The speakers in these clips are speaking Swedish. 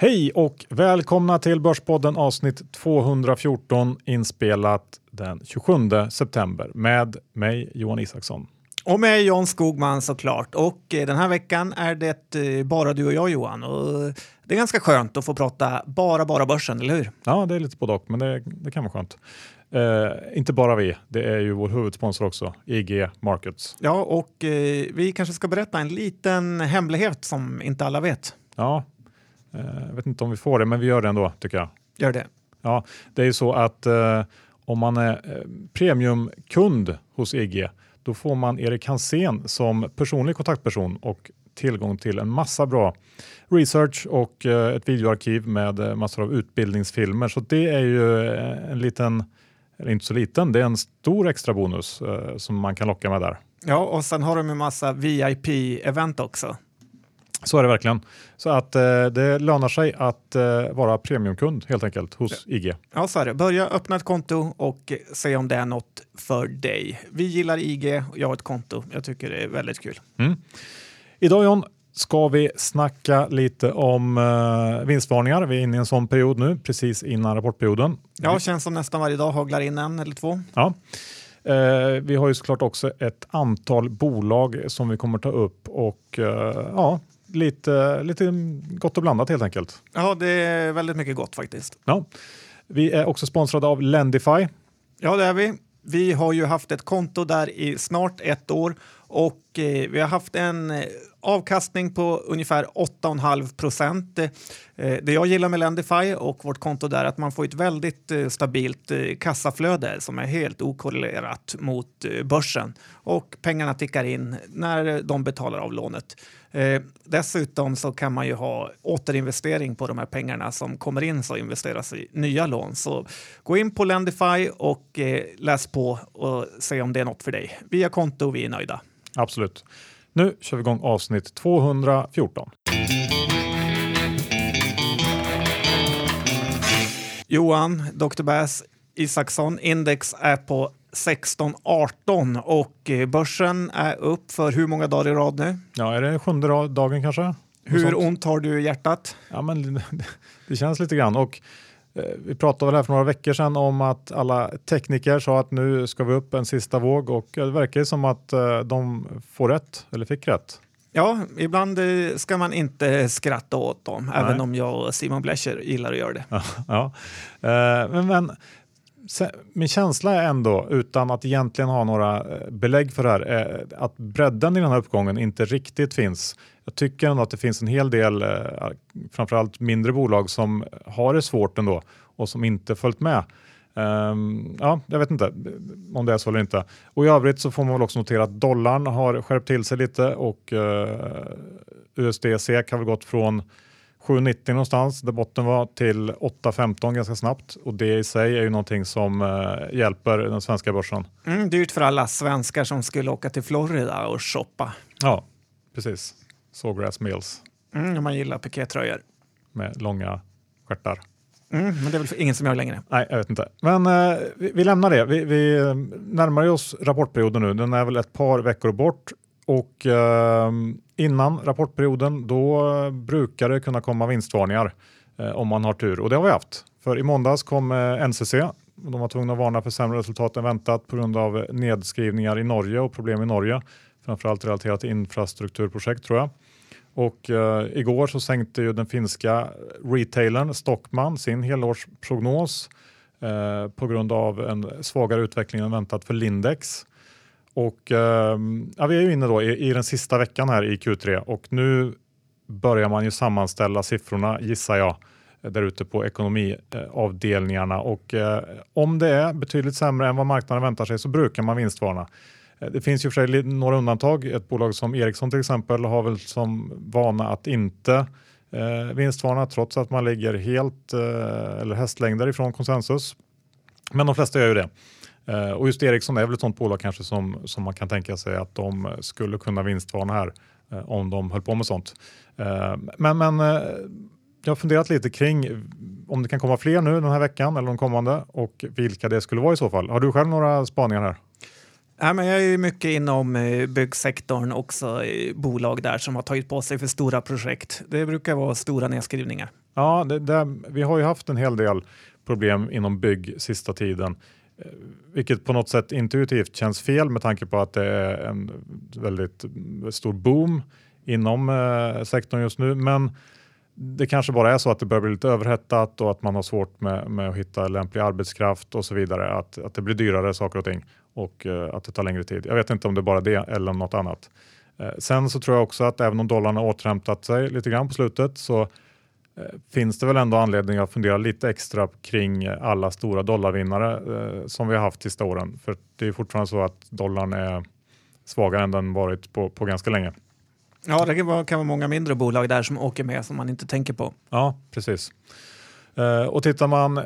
Hej och välkomna till Börspodden avsnitt 214 inspelat den 27 september med mig Johan Isaksson. Och med John Skogman såklart. Och eh, den här veckan är det eh, bara du och jag Johan. Och det är ganska skönt att få prata bara, bara börsen, eller hur? Ja, det är lite både och, men det, det kan vara skönt. Eh, inte bara vi, det är ju vår huvudsponsor också, IG Markets. Ja, och eh, vi kanske ska berätta en liten hemlighet som inte alla vet. Ja, eh, jag vet inte om vi får det, men vi gör det ändå tycker jag. Gör det. Ja, det är ju så att eh, om man är eh, premiumkund hos IG, då får man Erik Hansén som personlig kontaktperson och tillgång till en massa bra research och eh, ett videoarkiv med eh, massor av utbildningsfilmer. Så det är ju eh, en liten eller inte så liten, det är en stor extra bonus eh, som man kan locka med där. Ja, och sen har de en massa VIP-event också. Så är det verkligen. Så att eh, det lönar sig att eh, vara premiumkund helt enkelt hos IG. Ja, så är det. Börja öppna ett konto och se om det är något för dig. Vi gillar IG och jag har ett konto. Jag tycker det är väldigt kul. Mm. Idag John ska vi snacka lite om uh, vinstvarningar. Vi är inne i en sån period nu, precis innan rapportperioden. Ja, känns som nästan varje dag haglar in en eller två. Ja. Uh, vi har ju såklart också ett antal bolag som vi kommer ta upp och uh, ja, lite, lite gott och blandat helt enkelt. Ja, det är väldigt mycket gott faktiskt. Ja. Vi är också sponsrade av Lendify. Ja, det är vi. Vi har ju haft ett konto där i snart ett år och eh, vi har haft en eh, avkastning på ungefär 8,5 procent. Eh, det jag gillar med Lendify och vårt konto där är att man får ett väldigt eh, stabilt eh, kassaflöde som är helt okorrelerat mot börsen och pengarna tickar in när de betalar av lånet. Dessutom så kan man ju ha återinvestering på de här pengarna som kommer in så investeras i nya lån. Så gå in på Lendify och läs på och se om det är något för dig. Via konto, vi är nöjda. Absolut. Nu kör vi igång avsnitt 214. Johan, Dr. Bass Isaksson, index är på 16-18 och eh, börsen är upp för hur många dagar i rad nu? Ja, är det sjunde dagen kanske? Hur ont har du i hjärtat? Ja, men det känns lite grann. Och vi pratade väl här för några veckor sedan om att alla tekniker sa att nu ska vi upp en sista våg och det verkar som att eh, de får rätt, eller fick rätt. Ja, ibland eh, ska man inte skratta åt dem, Nej. även om jag och Simon Blecher gillar att göra det. Ja, ja. Men, men min känsla är ändå, utan att egentligen ha några eh, belägg för det här, eh, att bredden i den här uppgången inte riktigt finns. Jag tycker ändå att det finns en hel del, eh, framförallt mindre bolag som har det svårt ändå och som inte följt med. Ehm, ja, jag vet inte om det är så eller inte. Och i övrigt så får man väl också notera att dollarn har skärpt till sig lite och USDC USD-SEK har väl gått från 7,90 någonstans där botten var till 8,15 ganska snabbt och det i sig är ju någonting som uh, hjälper den svenska börsen. Mm, dyrt för alla svenskar som skulle åka till Florida och shoppa. Ja, precis. Sawgrass Mills. Mm, om man gillar pikétröjor. Med långa stjärtar. Mm, men det är väl ingen som gör längre. Nej, jag vet inte. Men uh, vi, vi, lämnar det. Vi, vi närmar oss rapportperioden nu. Den är väl ett par veckor bort och uh, innan rapportperioden då brukar det kunna komma vinstvarningar eh, om man har tur och det har vi haft. För i måndags kom eh, NCC och de var tvungna att varna för sämre resultat än väntat på grund av eh, nedskrivningar i Norge och problem i Norge. Framförallt relaterat till infrastrukturprojekt tror jag. Och eh, igår så sänkte ju den finska eh, retailern Stockman sin helårsprognos eh, på grund av en svagare utveckling än väntat för Lindex. Och eh, ja, vi är ju inne då i, i, den sista veckan här i Q3 och nu börjar man ju sammanställa siffrorna gissar jag där ute på ekonomiavdelningarna och eh, om det är betydligt sämre än vad marknaden väntar sig så brukar man vinstvarna. Eh, det finns ju för sig några undantag. Ett bolag som Ericsson till exempel har väl som vana att inte eh, vinstvarna trots att man ligger helt eh, eller hästlängder ifrån konsensus. Men de flesta gör ju det. Eh, och just Ericsson är väl ett sånt bolag kanske som, som man kan tänka sig att de skulle kunna vinstvarna här eh, om de höll på med sånt. Eh, men men jag har funderat lite kring om det kan komma fler nu den här veckan eller de kommande och vilka det skulle vara i så fall. Har du själv några spaningar här? Ja, men jag är mycket inom eh, byggsektorn också, bolag där som har tagit på sig för stora projekt. Det brukar vara stora nedskrivningar. Ja, det, det, vi har ju haft en hel del problem inom bygg sista tiden. Vilket på något sätt intuitivt känns fel med tanke på att det är en väldigt stor boom inom eh, sektorn just nu. Men det kanske bara är så att det börjar bli lite överhettat och att man har svårt med, med att hitta lämplig arbetskraft och så vidare. Att, att det blir dyrare saker och ting och eh, att det tar längre tid. Jag vet inte om det är bara det eller något annat. Eh, sen så tror jag också att även om dollarn har återhämtat sig lite grann på slutet så finns det väl ändå anledning att fundera lite extra kring alla stora dollarvinnare som vi har haft sista åren. För det är fortfarande så att dollarn är svagare än den varit på, på ganska länge. Ja, det kan vara, kan vara många mindre bolag där som åker med som man inte tänker på. Ja, precis. Och tittar man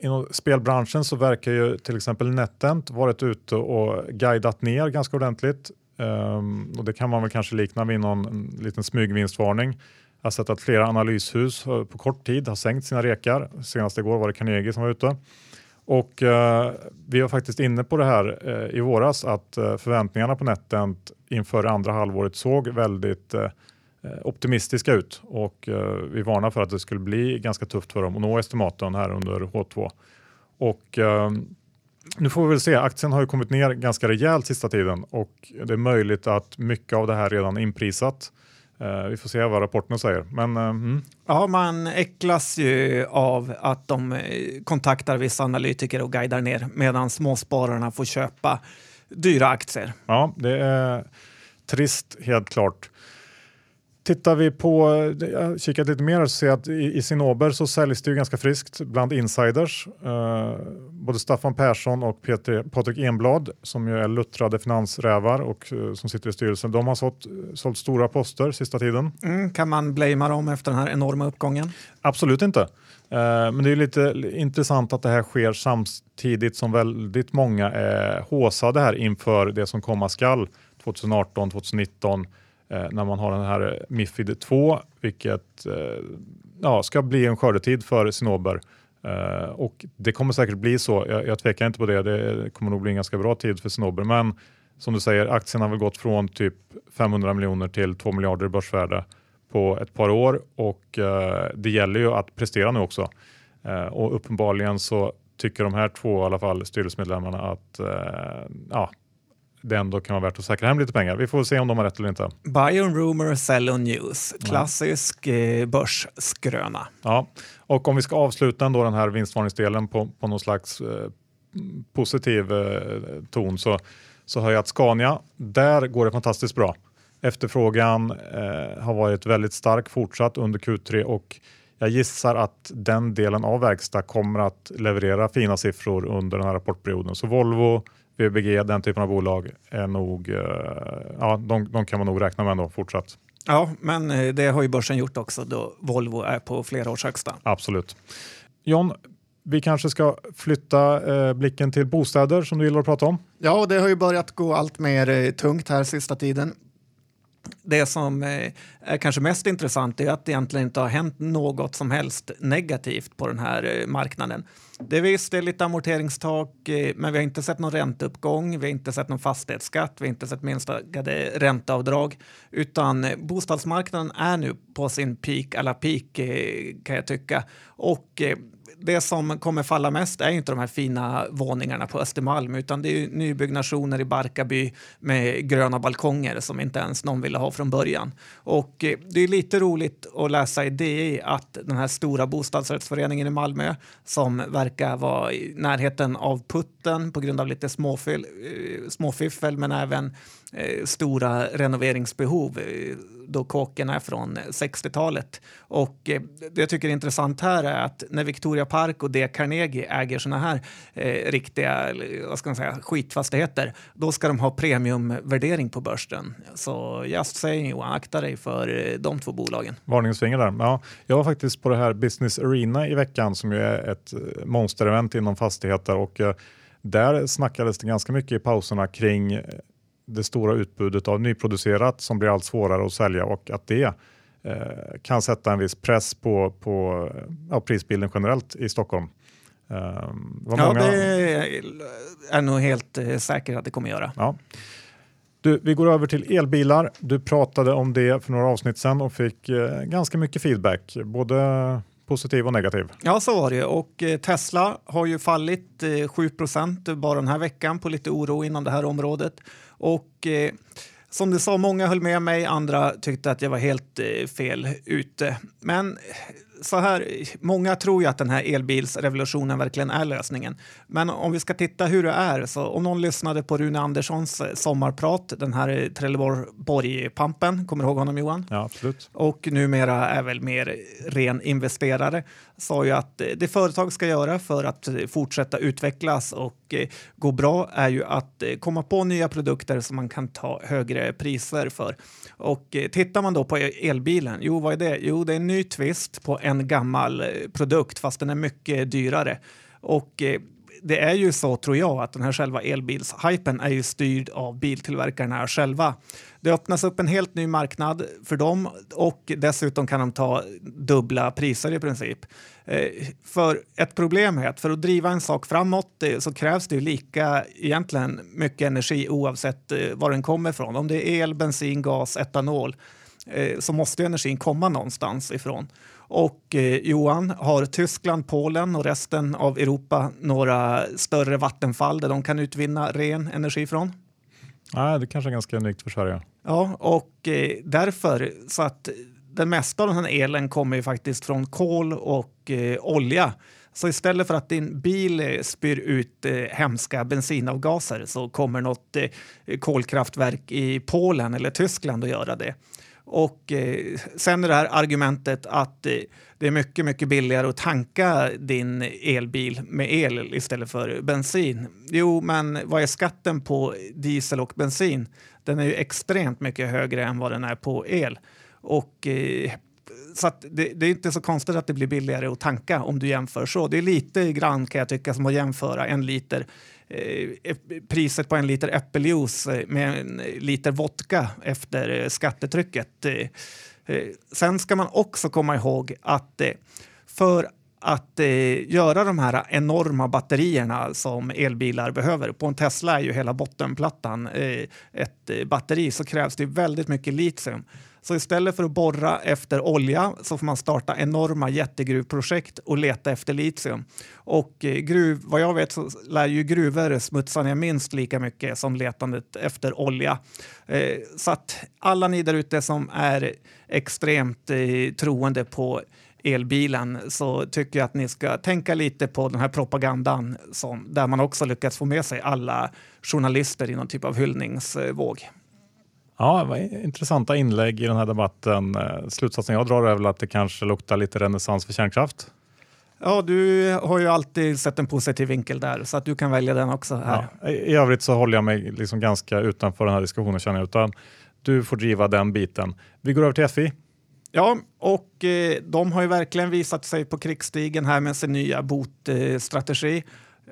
inom spelbranschen så verkar ju till exempel NetEnt varit ute och guidat ner ganska ordentligt. Um, och det kan man väl kanske likna vid någon liten smygvinstvarning. Jag har sett att flera analyshus på kort tid har sänkt sina rekar. Senast igår var det Carnegie som var ute. Och eh, vi var faktiskt inne på det här eh, i våras att eh, förväntningarna på NetEnt inför andra halvåret såg väldigt eh, eh, optimistiska ut och eh, vi varnar för att det skulle bli ganska tufft för dem att nå estimaten här under H2. Och ehm, nu får vi väl se. Aktien har ju kommit ner ganska rejält sista tiden och det är möjligt att mycket av det här redan är inprisat. Uh, vi får se vad rapporterna säger. Men, uh, mm. Ja, man äcklas ju av att de eh, kontaktar vissa analytiker och guidar ner medan småspararna får köpa dyra aktier. Ja, det är trist helt klart. Tittar vi på, jag kikat lite mer så ser jag att i, i Sinober så säljs det ju ganska friskt bland insiders. Uh, både Staffan Persson och Peter, Patrik Enblad som ju är luttrade finansrävar och uh, som sitter i styrelsen. De har sålt, sålt stora poster sista tiden. Mm, kan man blamea dem efter den här enorma uppgången? Absolut inte. Uh, men det är lite intressant att det här sker samtidigt som väldigt många är håsade här inför det som komma skall 2018, 2019 eh, Eh, när man har den här Mifid 2, vilket eh, ja, ska bli en skördetid för Sinober. Eh, och det kommer säkert bli så, jag, jag tvekar inte på det. Det kommer nog bli en ganska bra tid för Sinober. Men som du säger, aktien har väl gått från typ 500 miljoner till 2 miljarder i börsvärde på ett par år och eh, det gäller ju att prestera nu också. Eh, och uppenbarligen så tycker de här två i alla fall styrelsemedlemmarna att eh, ja, det ändå kan vara värt att säkra hem lite pengar. Vi får se om de har rätt eller inte. Buy on rumor, sell on news. Klassisk eh, börsskröna. Ja, och om vi ska avsluta ändå den här vinstvarningsdelen på, på någon slags eh, positiv eh, ton så, så hör jag att Scania, där går det fantastiskt bra. Efterfrågan eh, har varit väldigt stark fortsatt under Q3 och jag gissar att den delen av verkstad kommer att leverera fina siffror under den här rapportperioden. Så Volvo, VBG, den typen av bolag är nog, eh, ja, de, de kan man nog räkna med ändå fortsatt. Ja, men eh, det har ju börsen gjort också då Volvo är på flera års högsta. Absolut. John, vi kanske ska flytta eh, blicken till bostäder som du gillar att prata om. Ja, det har ju börjat gå allt mer eh, tungt här sista tiden det som eh, är kanske mest intressant är att det egentligen inte har hänt något som helst negativt på den här eh, marknaden. Det är visst, det är lite amorteringstak, eh, men vi har inte sett någon ränteuppgång, vi har inte sett någon fastighetsskatt, vi har inte sett minskade ränteavdrag, utan bostadsmarknaden är nu på sin peak, alla peak kan jag tycka. Och det som kommer falla mest är inte de här fina våningarna på Östermalm utan det är nybyggnationer i Barkarby med gröna balkonger som inte ens någon ville ha från början. Och eh, det är lite roligt att läsa i DI att den här stora bostadsrättsföreningen i Malmö som verkar vara i närheten av putten på grund av lite eh, småfiffel men även eh, stora renoveringsbehov då kåken är från 60-talet. Och eh, det jag tycker är intressant här är att när Victoria Park och D. Carnegie äger såna här eh, riktiga vad ska man säga, skitfastigheter, då ska de ha premiumvärdering på börsen. Så just saying, Johan, akta dig för eh, de två bolagen. Varningsfinger där. Ja, jag var faktiskt på det här Business Arena i veckan som ju är ett eh, monsterevent inom fastigheter och där snackades det ganska mycket i pauserna kring det stora utbudet av nyproducerat som blir allt svårare att sälja och att det eh, kan sätta en viss press på, på ja, prisbilden generellt i Stockholm. Um, ja, många... det är nog helt eh, säker att det kommer göra. Ja. Du, vi går över till elbilar. Du pratade om det för några avsnitt sedan och fick eh, ganska mycket feedback, både positiv och negativ. Ja, så var det. Och eh, Tesla har ju fallit eh, 7% bara den här veckan på lite oro inom det här området. Och eh, som du sa, många höll med mig, andra tyckte att jag var helt eh, fel ute. Men så här, många tror ju att den här elbilsrevolutionen verkligen är lösningen. Men om vi ska titta hur det är, så om någon lyssnade på Rune Anderssons eh, sommarprat, den här Trelleborg-pampen, kommer du ihåg honom Johan? Ja, absolut. Och numera är väl mer ren investerare, sa ju att det företag ska göra för att fortsätta utvecklas och Eh, gå bra är ju att eh, komma på nya produkter som man kan ta högre priser för. Och eh, tittar man då på elbilen, jo vad är det? Jo, det är en ny twist på en gammal produkt fast den är mycket dyrare. Och det är ju så, tror jag, att den här själva elbilshypen är ju styrd av biltillverkarna själva. Det öppnas upp en helt ny marknad för dem och dessutom kan de ta dubbla priser i princip. Eh, för ett problem är att för att driva en sak framåt eh, så krävs det lika egentligen mycket energi oavsett eh, var den kommer ifrån. Om det är el, bensin, gas, etanol så måste energin komma någonstans ifrån. Och eh, Johan, har Tyskland, Polen och resten av Europa några större vattenfall där de kan utvinna ren energi från? Nej, det kanske är ganska unikt för Sverige. Ja, och eh, därför så att den mesta av den här elen kommer ju faktiskt från kol och eh, olja. Så istället för att din bil eh, spyr ut eh, hemska bensinavgaser så kommer något eh, kolkraftverk i Polen eller Tyskland att göra det. Och eh, sen är det här argumentet att eh, det är mycket, mycket billigare att tanka din elbil med el istället för bensin. Jo, men vad är skatten på diesel och bensin? Den är ju extremt mycket högre än vad den är på el. Och eh, så det, det, är inte så konstigt att det blir billigare att tanka om du jämför så. Det är lite grann kan jag tycka som att jämföra en liter Eh, eh, priset på en liter äppeljuice eh, med en liter vodka efter skattetrycket. Sen ska man också komma ihåg att för att eh, göra de här enorma batterierna som elbilar behöver. På en Tesla är ju hela bottenplattan eh, ett batteri så krävs det väldigt mycket litium. Så istället för att borra efter olja så får man starta enorma jättegruvprojekt och leta efter litium. Och eh, gruv, vad jag vet så lär ju gruvor smutsa ner minst lika mycket som letandet efter olja. Eh, så att alla ni där ute som är extremt eh, troende på elbilen så tycker jag att ni ska tänka lite på den här propagandan som, där man också lyckats få med sig alla journalister i någon typ av hyllningsvåg. Ja, intressanta inlägg i den här debatten. Eh, slutsatsen jag drar är väl att det kanske luktar lite renässans för kärnkraft. Ja, du har ju alltid sett en positiv vinkel där så att du kan välja den också. här. Ja, I övrigt så håller jag mig liksom ganska utanför den här diskussionen känner jag, utan du får driva den biten. Vi går över till FI. Ja, och eh, de har ju verkligen visat sig på krigsstigen här med sin nya botstrategi. Eh,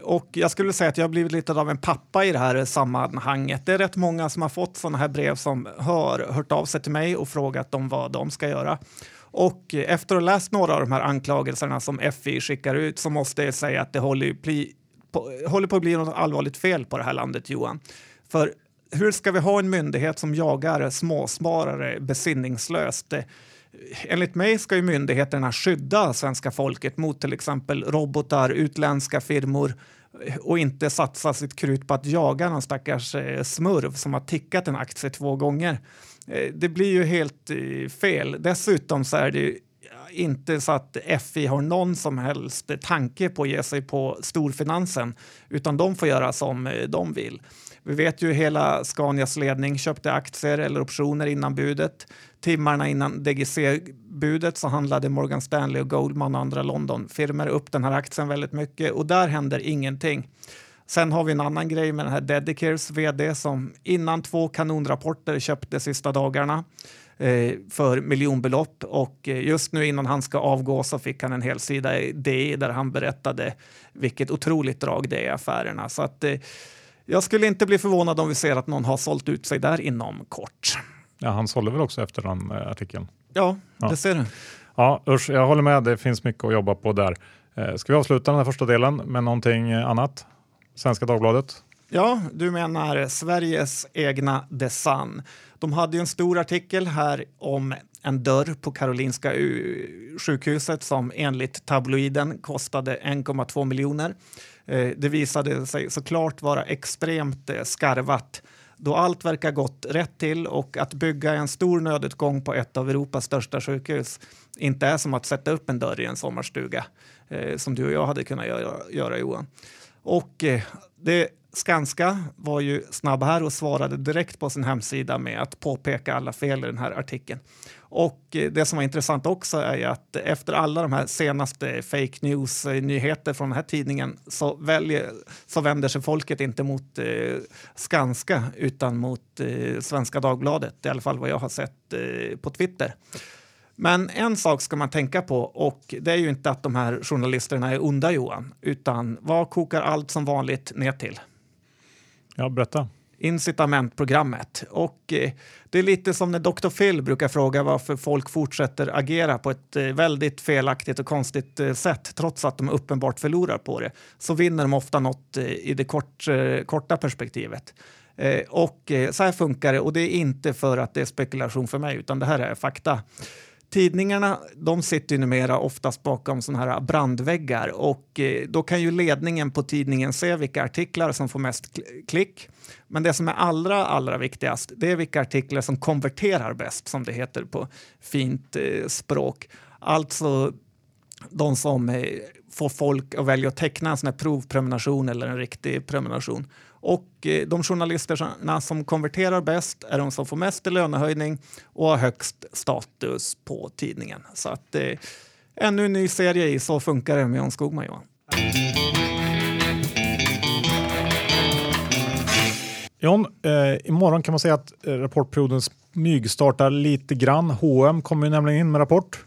och jag skulle säga att jag har blivit lite av en pappa i det här sammanhanget. Det är rätt många som har fått sådana här brev som har hört av sig till mig och frågat om vad de ska göra. Och efter att ha läst några av de här anklagelserna som FI skickar ut så måste jag säga att det håller, bli, på, håller på att bli något allvarligt fel på det här landet, Johan. För hur ska vi ha en myndighet som jagar småsparare besinningslöst? Enligt mig ska ju myndigheterna skydda svenska folket mot till exempel robotar, utländska firmor och inte satsa sitt krut på att jaga någon stackars eh, smurv som har tickat en aktie två gånger. Eh, det blir ju helt eh, fel. Dessutom så är det ju inte så att FI har någon som helst tanke på att ge sig på storfinansen utan de får göra som de vill. Vi vet ju hela Scanias ledning köpte aktier eller optioner innan budet. Timmarna innan DGC-budet så handlade Morgan Stanley och Goldman och andra Londonfirmor upp den här aktien väldigt mycket och där händer ingenting. Sen har vi en annan grej med den här Dedicares vd som innan två kanonrapporter köpte sista dagarna eh, för miljonbelopp och eh, just nu innan han ska avgå så fick han en hel sida i DI där han berättade vilket otroligt drag det är i affärerna. Så att, eh, jag skulle inte bli förvånad om vi ser att någon har sålt ut sig där inom kort. Ja, han sålde väl också efter den eh, artikeln? Ja, ja, det ser du. Ja, usch, jag håller med. Det finns mycket att jobba på där. Eh, ska vi avsluta den här första delen med någonting annat? Svenska Dagbladet. Ja, du menar Sveriges egna The Sun. De hade ju en stor artikel här om en dörr på Karolinska sjukhuset som enligt tabloiden kostade 1,2 miljoner. Eh, det visade sig såklart vara extremt eh, skarvat då allt verkar gått rätt till och att bygga en stor nödutgång på ett av Europas största sjukhus inte är som att sätta upp en dörr i en sommarstuga eh, som du och jag hade kunnat göra, göra Johan. Och eh, det Skanska var ju snabb här och svarade direkt på sin hemsida med att påpeka alla fel i den här artikeln. Och det som var intressant också är att efter alla de här senaste fake news-nyheter från den här tidningen så, väljer, så vänder sig folket inte mot eh, Skanska utan mot eh, Svenska Dagbladet, i alla fall vad jag har sett eh, på Twitter. Men en sak ska man tänka på och det är ju inte att de här journalisterna är onda Johan, utan vad kokar allt som vanligt ner till? Ja, berätta. Incitamentprogrammet. Och eh, det är lite som när Dr. Phil brukar fråga varför folk fortsätter agera på ett eh, väldigt felaktigt och konstigt eh, sätt trots att de uppenbart förlorar på det. Så vinner de ofta något eh, i det kort, eh, korta perspektivet. Eh, och så här funkar det och det är inte för att det är spekulation för mig utan det här är fakta. Tidningarna de sitter ju numera oftast bakom såna här brandväggar och eh, då kan ju ledningen på tidningen se vilka artiklar som får mest klick. Men det som är allra, allra viktigast det är vilka artiklar som konverterar bäst, som det heter på fint eh, språk. Alltså de som eh, får folk att välja att teckna en sån här provprenumeration eller en riktig prenumeration. Och eh, de journalisterna som konverterar bäst är de som får mest i lönehöjning och har högst status på tidningen. Så att eh, ännu en ny serie i Så funkar det med Jan Skogman, Johan. John, eh, imorgon kan man säga att eh, rapportperioden smygstartar lite grann. H&M kommer ju nämligen in med rapport.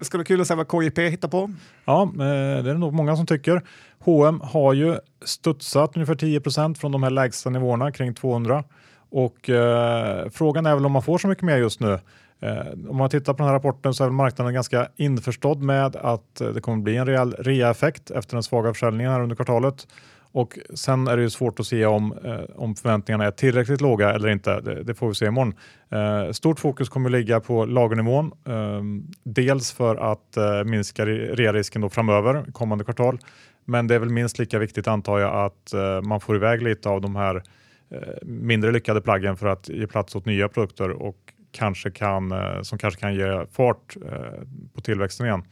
Det skulle vara kul att se vad KJP hittar på. Ja, eh, det är nog många som tycker. H&M har ju studsat ungefär 10% från de här lägsta nivåerna kring 200 och eh, frågan är väl om man får så mycket mer just nu. Eh, om man tittar på den här rapporten så är marknaden ganska införstådd med att eh, det kommer bli en rejäl rea-effekt efter den svaga försäljningen här under kvartalet. Och sen är det ju svårt att se om, eh, om förväntningarna är tillräckligt låga eller inte. Det, det får vi se imorgon. Eh, stort fokus kommer att ligga på lagernivån. Eh, dels för att eh, minska rea-risken framöver, kommande kvartal. Men det är väl minst lika viktigt antar jag att eh, man får iväg lite av de här eh, mindre lyckade plaggen för att ge plats åt nya produkter och kanske kan, eh, som kanske kan ge fart eh, på tillväxten igen.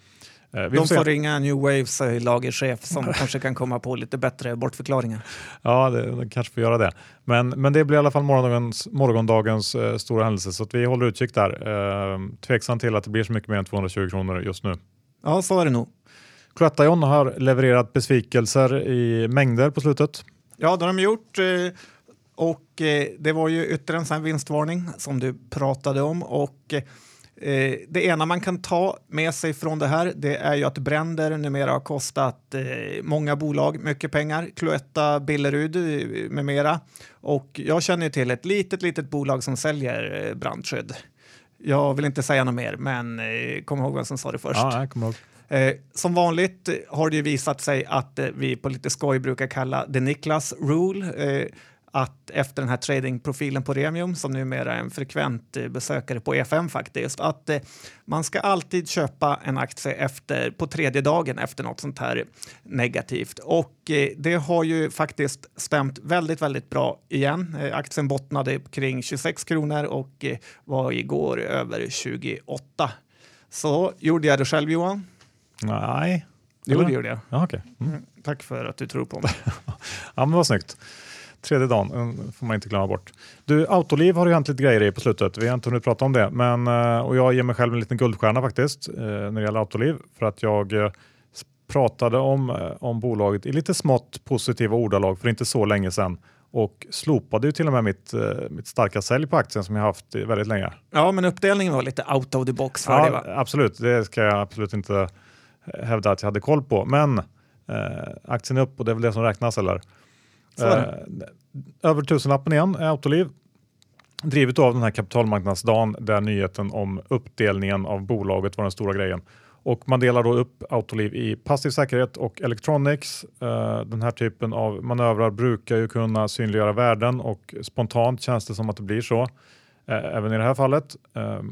De får se. ringa New Waves lagerchef som kanske kan komma på lite bättre bortförklaringar. Ja, det, de kanske får göra det. Men, men det blir i alla fall morgondagens, morgondagens eh, stora händelse så vi håller utkik där. Eh, tveksam till att det blir så mycket mer än 220 kronor just nu. Ja, så är det nog. Cloetta har levererat besvikelser i mängder på slutet. Ja, det har de gjort. Eh, och eh, det var ju ytterligare en sån vinstvarning som du pratade om. Och eh, det ena man kan ta med sig från det här det är ju att bränder numera har kostat många bolag mycket pengar. Cloetta, Billerud med mera. Och jag känner till ett litet, litet bolag som säljer brandskydd. Jag vill inte säga något mer, men kom ihåg vem som sa det först. Ja, jag kommer ihåg. Eh, som vanligt har det visat sig att eh, vi på lite skoj brukar kalla the Niklas rule. Eh, att efter den här tradingprofilen på Remium, som numera är en frekvent eh, besökare på EFM faktiskt, att eh, man ska alltid köpa en aktie efter, på tredje dagen efter något sånt här negativt. Och eh, det har ju faktiskt stämt väldigt, väldigt bra igen. aktien bottnade kring 26 kronor och var igår över 28. Så gjorde jag det själv Johan. Nej. Jo, det gjorde jag. Ja, okay. Mm. mm. Tack för att du tror på mig. ja, men vad snyggt. Tredje dagen får man inte glömma bort. Du, Autoliv har ju hänt lite grejer i på slutet. Vi har inte hunnit prata om det, men eh, och jag ger mig själv en liten guldstjärna faktiskt eh, när det gäller Autoliv för att jag eh, pratade om, om bolaget i lite smått positiva ordalag för inte så länge sedan och slopade ju till och med mitt, mitt starka sälj på aktien som jag haft väldigt länge. Ja, men uppdelningen var lite out of the box för ja, det va? Absolut, det ska jag absolut inte hävda att jag hade koll på. Men eh, aktien är upp och det är väl det som räknas eller? Eh, över tusenlappen igen är Autoliv. Drivet av den här kapitalmarknadsdagen där nyheten om uppdelningen av bolaget var den stora grejen. Och man delar då upp Autoliv i passiv säkerhet och electronics. Eh, den här typen av manövrar brukar ju kunna synliggöra värden och spontant känns det som att det blir så eh, även i det här fallet. Eh,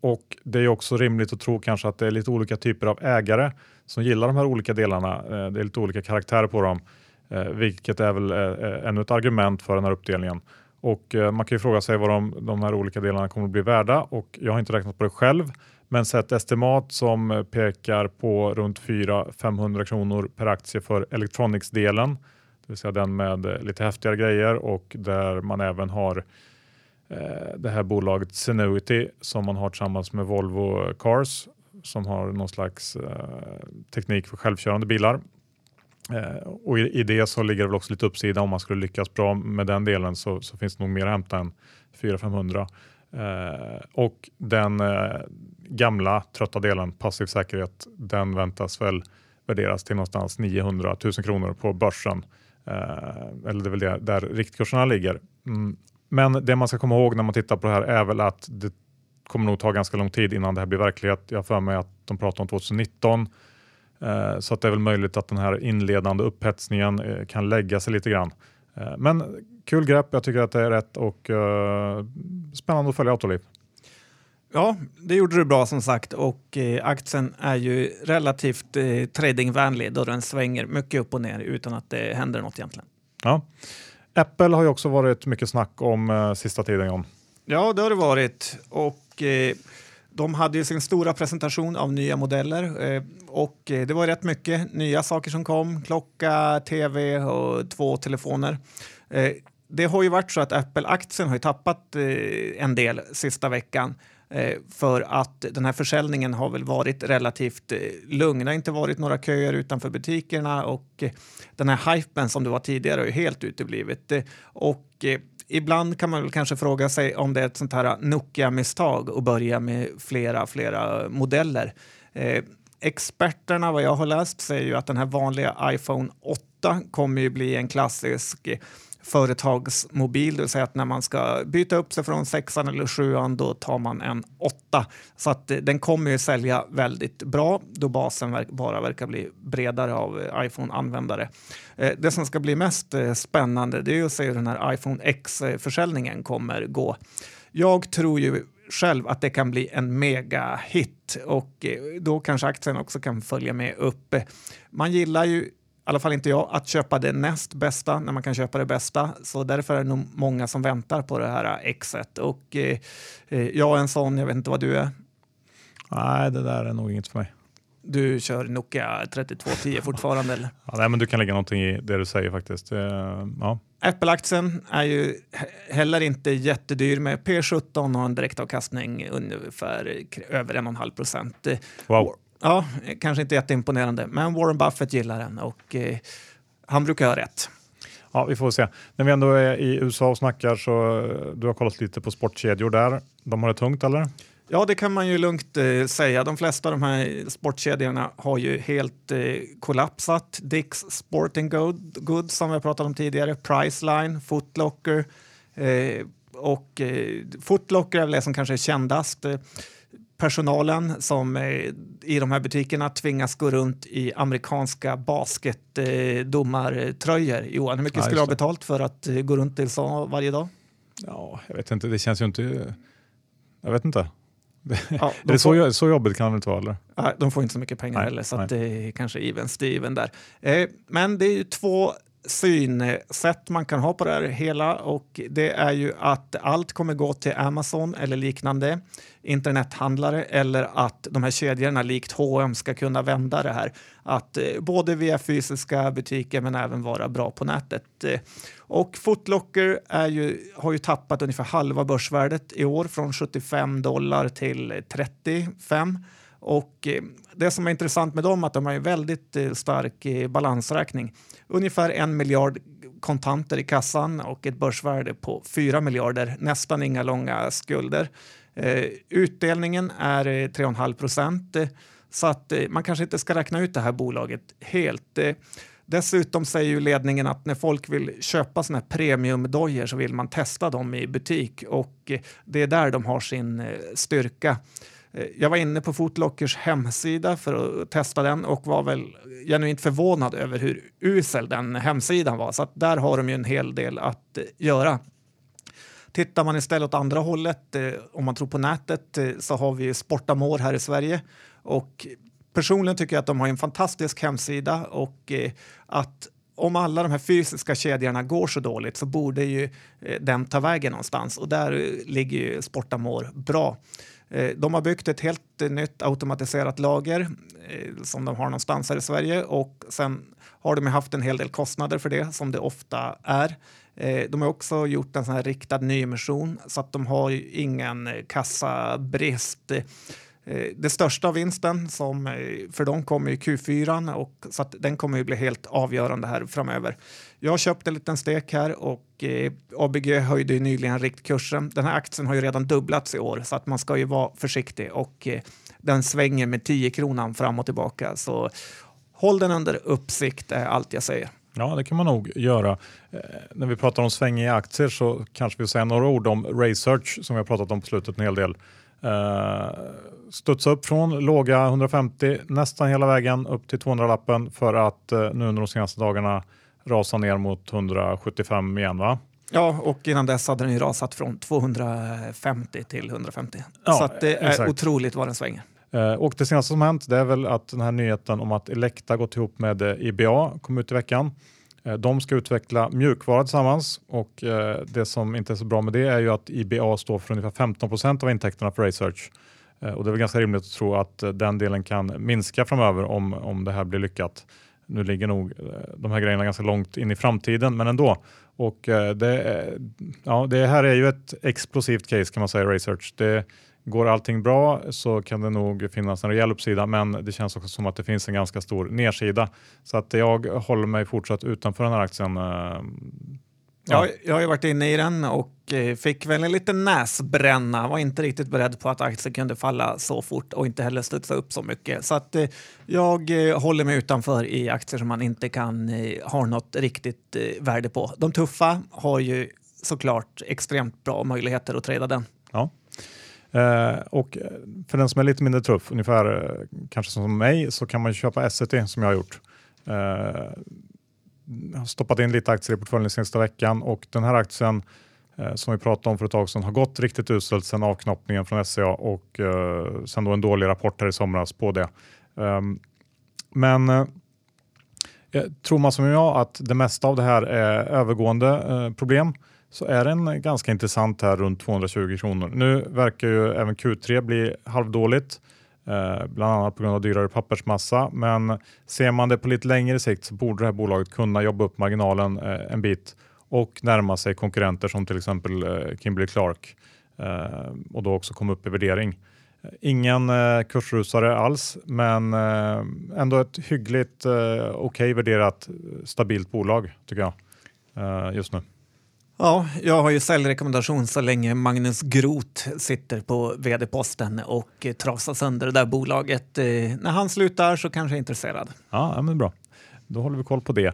och det är också rimligt att tro kanske att det är lite olika typer av ägare som gillar de här olika delarna. Eh, det är lite olika karaktärer på dem, Eh, vilket är väl eh, eh, ännu ett argument för den här uppdelningen. Och man kan ju fråga sig vad de, de här olika delarna kommer att bli värda och jag har inte räknat på det själv. Men sett estimat som pekar på runt 400-500 kronor per aktie för Electronics-delen, det vill säga den med lite häftigare grejer och där man även har eh, det här bolaget Zenuity som man har tillsammans med Volvo Cars som har någon slags eh, teknik för självkörande bilar. Eh, och i, i, det så ligger det väl också lite uppsida om man skulle lyckas bra med den delen så, så finns det nog mer att hämta än 400-500. Eh, och den eh, gamla trötta delen, passiv säkerhet, den väntas väl värderas till någonstans 900 000 kronor på börsen. Eh, eller det är väl det, där riktkurserna ligger. Mm. Men det man ska komma ihåg när man tittar på det här är väl att det kommer nog ta ganska lång tid innan det här blir verklighet. Jag har för mig att de pratar om 2019. Eh, så att det är väl möjligt att den här inledande upphetsningen eh, kan lägga sig lite grann. Eh, men kul grepp, jag tycker att det är rätt och spännande att följa Autoliv. Ja, det gjorde du bra som sagt och eh, aktien är ju relativt eh, tradingvänlig då den svänger mycket upp och ner utan att det händer något egentligen. Ja. Apple har ju också varit mycket snack om eh, sista tiden John. Ja, det har det varit och eh, de hade ju sin stora presentation av nya modeller eh, och eh, det var rätt mycket nya saker som kom. Klocka, tv och två telefoner. Eh, det har ju varit så att Apple-aktien har tappat eh, en del sista veckan Eh, för att den här försäljningen har väl varit relativt eh, lugn. Det har inte varit några köer utanför butikerna och eh, den här hypen som det var tidigare har ju helt uteblivit. Eh, och ibland kan man väl kanske fråga sig om det är ett sånt här Nokia-misstag att börja med flera, flera modeller. Eh, experterna, vad jag har läst, säger ju att den här vanliga iPhone 8 kommer ju bli en klassisk företagsmobil, det vill säga att när man ska byta upp sig från sexan eller sjuan då tar man en åtta. Så att eh, den kommer ju sälja väldigt bra då basen bara verkar bli bredare av eh, iPhone-användare. Eh, det som ska bli mest spännande det är att se hur den här iPhone X-försäljningen kommer gå. Jag tror ju själv att det kan bli en mega hit och då kanske aktien också kan följa med upp. Man gillar ju i alla fall inte jag, att köpa det näst bästa när man kan köpa det bästa. Så därför är det nog många som väntar på det här exet. Och eh, eh, jag är en sån, jag vet inte vad du är. Nej, det där är nog inget för mig. Du kör Nokia 3210 fortfarande eller? Ja, nej, men du kan lägga någonting i det du säger faktiskt. Uh, ja. Apple-aktien är ju heller inte jättedyr med P17 och en direktavkastning ungefär över 1,5 procent. Wow. Ja, kanske inte jätteimponerande, men Warren Buffett gillar den och eh, han brukar ha rätt. Ja, vi får se. När vi ändå är i USA och snackar så eh, du har kollat lite på sportkedjor där. De har det tungt eller? Ja, det kan man ju lugnt eh, säga. De flesta av de här sportkedjorna har ju helt eh, kollapsat. Dicks Sporting Goods som vi pratat om tidigare, Priceline, Footlocker eh, och eh, Footlocker är väl det som kanske är kändast personalen som i de här butikerna tvingas gå runt i amerikanska basketdomartröjor. Johan, hur mycket ja, skulle du ha betalt för att eh, gå runt i så varje dag? Ja, jag vet inte. Det känns ju inte... Jag vet inte. Ja, de är får, så, så jobbigt kan det inte vara? Eller? Nej, de får inte så mycket pengar nej, heller, så det är kanske even Steven där. Eh, men det är ju två synsätt man kan ha på det här hela och det är ju att allt kommer gå till Amazon eller liknande internethandlare eller att de här kedjorna likt H&M ska kunna vända det här. Att eh, både via fysiska butiker men även vara bra på nätet. Eh, och Footlocker är ju, har ju tappat ungefär halva börsvärdet i år från 75 dollar till 35. Och eh, det som är intressant med dem är att de har en väldigt eh, stark eh, balansräkning. Ungefär en miljard kontanter i kassan och ett börsvärde på 4 miljarder. Nästan inga långa skulder. Utdelningen är 3,5 procent så att man kanske inte ska räkna ut det här bolaget helt. Dessutom säger ju ledningen att när folk vill köpa såna här premiumdojor så vill man testa dem i butik och det är där de har sin styrka. Eh, jag var inne på Footlockers hemsida för att testa den och var väl genuint förvånad över hur usel den hemsidan var. Så där har de ju en hel del att eh, göra. Tittar man istället åt andra hållet, eh, om man tror på nätet, så har vi Sportamor här i Sverige. Och personligen tycker jag att de har en fantastisk hemsida och att om alla de här fysiska kedjorna går så dåligt så borde ju den ta vägen någonstans och där ligger ju Sportamor bra. Eh, de har byggt ett helt eh, nytt automatiserat lager eh, som de har någonstans här i Sverige och sen har de haft en hel del kostnader för det som det ofta är. De har också gjort en sån här riktad nyemission så att de har ingen kassabrist. Det största vinsten som för dem kommer i Q4 och så att den kommer ju bli helt avgörande här framöver. Jag har köpt en liten stek här och eh, ABG höjde ju nyligen riktkursen. Den här aktien har ju redan dubblats i år så att man ska ju vara försiktig och eh, den svänger med 10 kronan fram och tillbaka. Så håll den under uppsikt är allt jag säger. Ja, det kan man nog göra. Eh, när vi pratar om svängiga aktier så kanske vi säger några ord om Research som vi har pratat om på slutet en hel del. Eh, studsa upp från låga 150 nästan hela vägen upp till 200-lappen för att eh, nu under de senaste dagarna rasa ner mot 175 igen va? Ja, och innan dess hade den ju rasat från 250 till 150. Ja, så det är exakt. otroligt vad den svänger. Eh, och det senaste som hänt det är väl att den här nyheten om att Elekta gått ihop med eh, IBA kom ut i veckan. Eh, de ska utveckla mjukvara tillsammans och det som inte är så bra med det är ju att IBA står för ungefär 15% av intäkterna för Research. Och det är väl ganska rimligt att tro att den delen kan minska framöver om, om det här blir lyckat. Nu ligger nog eh, de här grejerna ganska långt in i framtiden, men ändå. Och eh, det, ja, det här är ju ett explosivt case kan man säga, Research. Det, går allting bra så kan det nog finnas en rejäl uppsida, men det känns också som att det finns en ganska stor nedsida. Så att jag håller mig fortsatt utanför den här aktien eh, Ja. Jag, har ju varit inne i den och eh, fick väl en liten näsbränna. Var inte riktigt beredd på att aktien kunde falla så fort och inte heller studsa upp så mycket. Så att eh, jag eh, håller mig utanför i aktier som man inte kan ha något riktigt värde på. De tuffa har ju såklart extremt bra möjligheter att trada den. Ja. Eh, och för den som är lite mindre tuff, ungefär kanske som mig, så kan man köpa SCT som jag har gjort. Eh, stoppat in lite aktier i portföljen senaste veckan och den här aktien eh, som vi pratade om för ett tag sedan har gått riktigt uselt sedan avknoppningen från SCA och eh, sen då en dålig rapport här i somras på det. Ehm, men eh, eh, tror man som jag att det mesta av det här är övergående problem så är den ganska intressant här runt 220 kronor. Nu verkar ju även Q3 bli halvdåligt. Eh, bland annat på grund av dyrare pappersmassa. Men ser man det på lite längre sikt så borde det här bolaget kunna jobba upp marginalen eh, en bit och närma sig konkurrenter som till exempel eh, Kimberly Clark eh, och då också komma upp i värdering. Ingen eh, kursrusare alls, men eh, ändå ett hyggligt okej okay värderat stabilt bolag tycker jag just nu. Ja, jag har ju säljrekommendation så länge Magnus Groth sitter på vd-posten och trasar sönder det där bolaget. Eh, när han slutar så kanske jag är intresserad. Ja, men bra. Då håller vi koll på det.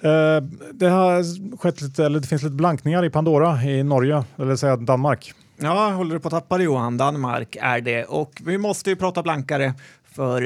Eh, det, har skett lite, eller det finns lite blankningar i Pandora i Norge, eller säga Danmark. Ja, håller du på att tappa det Johan? Danmark är det och vi måste ju prata blankare för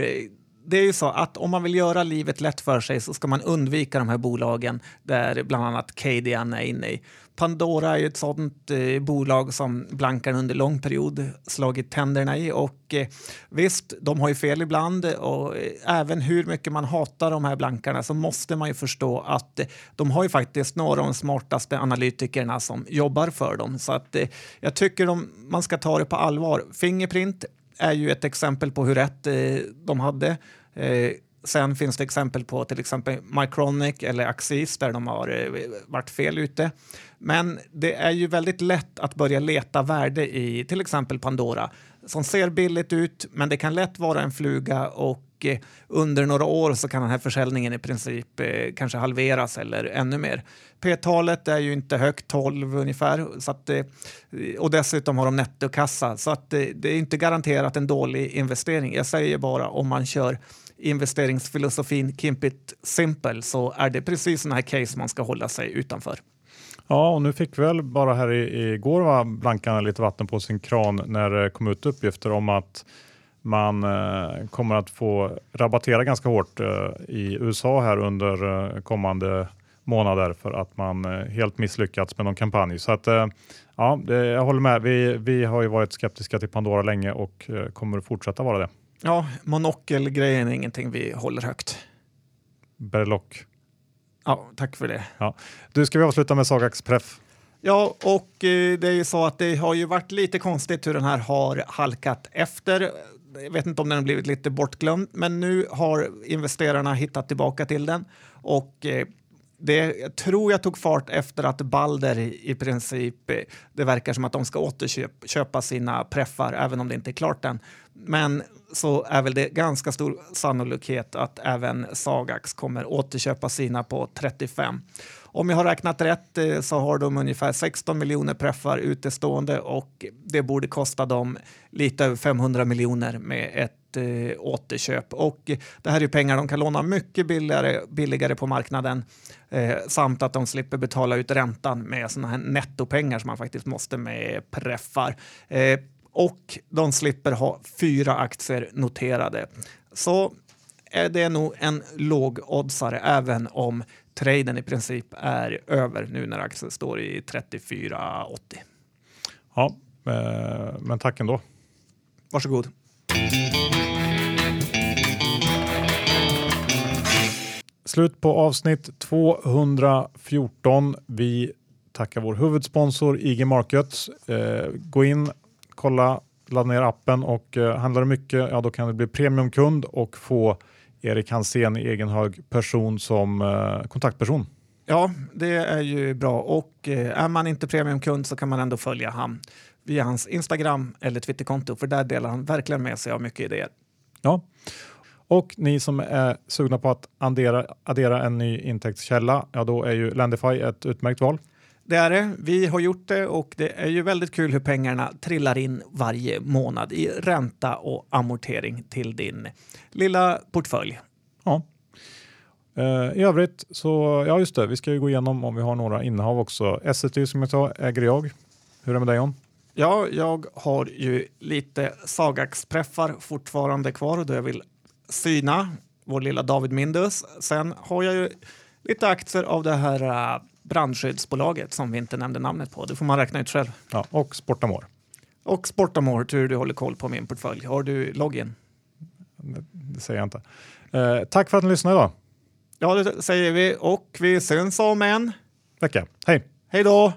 det är ju så att om man vill göra livet lätt för sig så ska man undvika de här bolagen där bland annat Cadian är inne i. Pandora är ju ett sådant eh, bolag som blankar under lång period slagit tänderna i och eh, visst, de har ju fel ibland och eh, även hur mycket man hatar de här blankarna så måste man ju förstå att eh, de har ju faktiskt några av de smartaste analytikerna som jobbar för dem så att eh, jag tycker de, man ska ta det på allvar. Fingerprint är ju ett exempel på hur rätt eh, de hade. Eh, sen finns det exempel på till exempel Micronic eller Axis där de har eh, varit fel ute. Men det är ju väldigt lätt att börja leta värde i till exempel Pandora som ser billigt ut, men det kan lätt vara en fluga och mycket. Eh, under några år så kan den här försäljningen i princip eh, kanske halveras eller ännu mer. P-talet är ju inte högt, 12 ungefär, så att, eh, och dessutom har de nettokassa så att eh, det är inte garanterat en dålig investering. Jag säger bara om man kör investeringsfilosofin keep it simple så är det precis sådana här case man ska hålla sig utanför. Ja, och nu fick vi väl bara här i, igår va, blankarna lite vatten på sin kran när det kom ut uppgifter om att man eh, kommer att få rabattera ganska hårt eh, i USA här under eh, kommande månader för att man helt misslyckats med någon kampanj. Så att, ja, det, jag håller med. Vi, vi har ju varit skeptiska till Pandora länge och kommer att fortsätta vara det. Ja, monokelgrejen är ingenting vi håller högt. Berlock. Ja, tack för det. Ja. Du, ska vi avsluta med Sagax Preff? Ja, och det är ju så att det har ju varit lite konstigt hur den här har halkat efter. Jag vet inte om den har blivit lite bortglömd, men nu har investerarna hittat tillbaka till den och eh, det jag tror jag tog fart efter att Balder i princip, eh, det verkar som att de ska återköpa sina preffar, även om det inte är klart än. Men så är väl det ganska stor sannolikhet att även Sagax kommer återköpa sina på 35. Om jag har räknat rätt eh, så har de ungefär 16 miljoner preffar utestående och det borde kosta dem lite över 500 miljoner med ett eh, återköp. Och det här är pengar de kan låna mycket billigare, billigare på marknaden eh, samt att de slipper betala ut räntan med sådana här nettopengar som man faktiskt måste med preffar. Eh, och de slipper ha fyra aktier noterade. Så är det nog en lågoddsare även om traden i princip är över nu när aktien står i 34,80. Ja, eh, men tack ändå. Varsågod. Slut på avsnitt 214. Vi tackar vår huvudsponsor IG Markets. Eh, gå in, kolla, ladda ner appen och eh, handlar du mycket, ja då kan du bli premiumkund och få Erik Hansén i egen hög person som eh, kontaktperson. Ja, det är ju bra och eh, är man inte premiumkund så kan man ändå följa han via hans Instagram eller Twitterkonto för där delar han verkligen med sig av mycket idéer. Ja, och ni som är sugna på att addera, addera en ny intäktskälla, ja då är ju Lendify ett utmärkt val. Det är det. Vi har gjort det och det är ju väldigt kul hur pengarna trillar in varje månad i ränta och amortering till din lilla portfölj. Ja. Uh, I övrigt så, ja just det, vi ska ju gå igenom om vi har några innehav också. SSD som jag sa äger jag. Hur är det med dig John? Ja, jag har ju lite Sagax-preffar fortfarande kvar då jag vill syna vår lilla David Mindus. Sen har jag ju lite aktier av det här uh, brandskyddsbolaget som vi inte nämnde namnet på. Det får man räkna ut själv. Ja, och Sportamor. Och Sportamor, tur du håller koll på min portfölj. Har du login? Det säger jag inte. Eh, tack för att ni lyssnade idag. Ja, det säger vi och vi syns om en vecka. Hej! Hej då!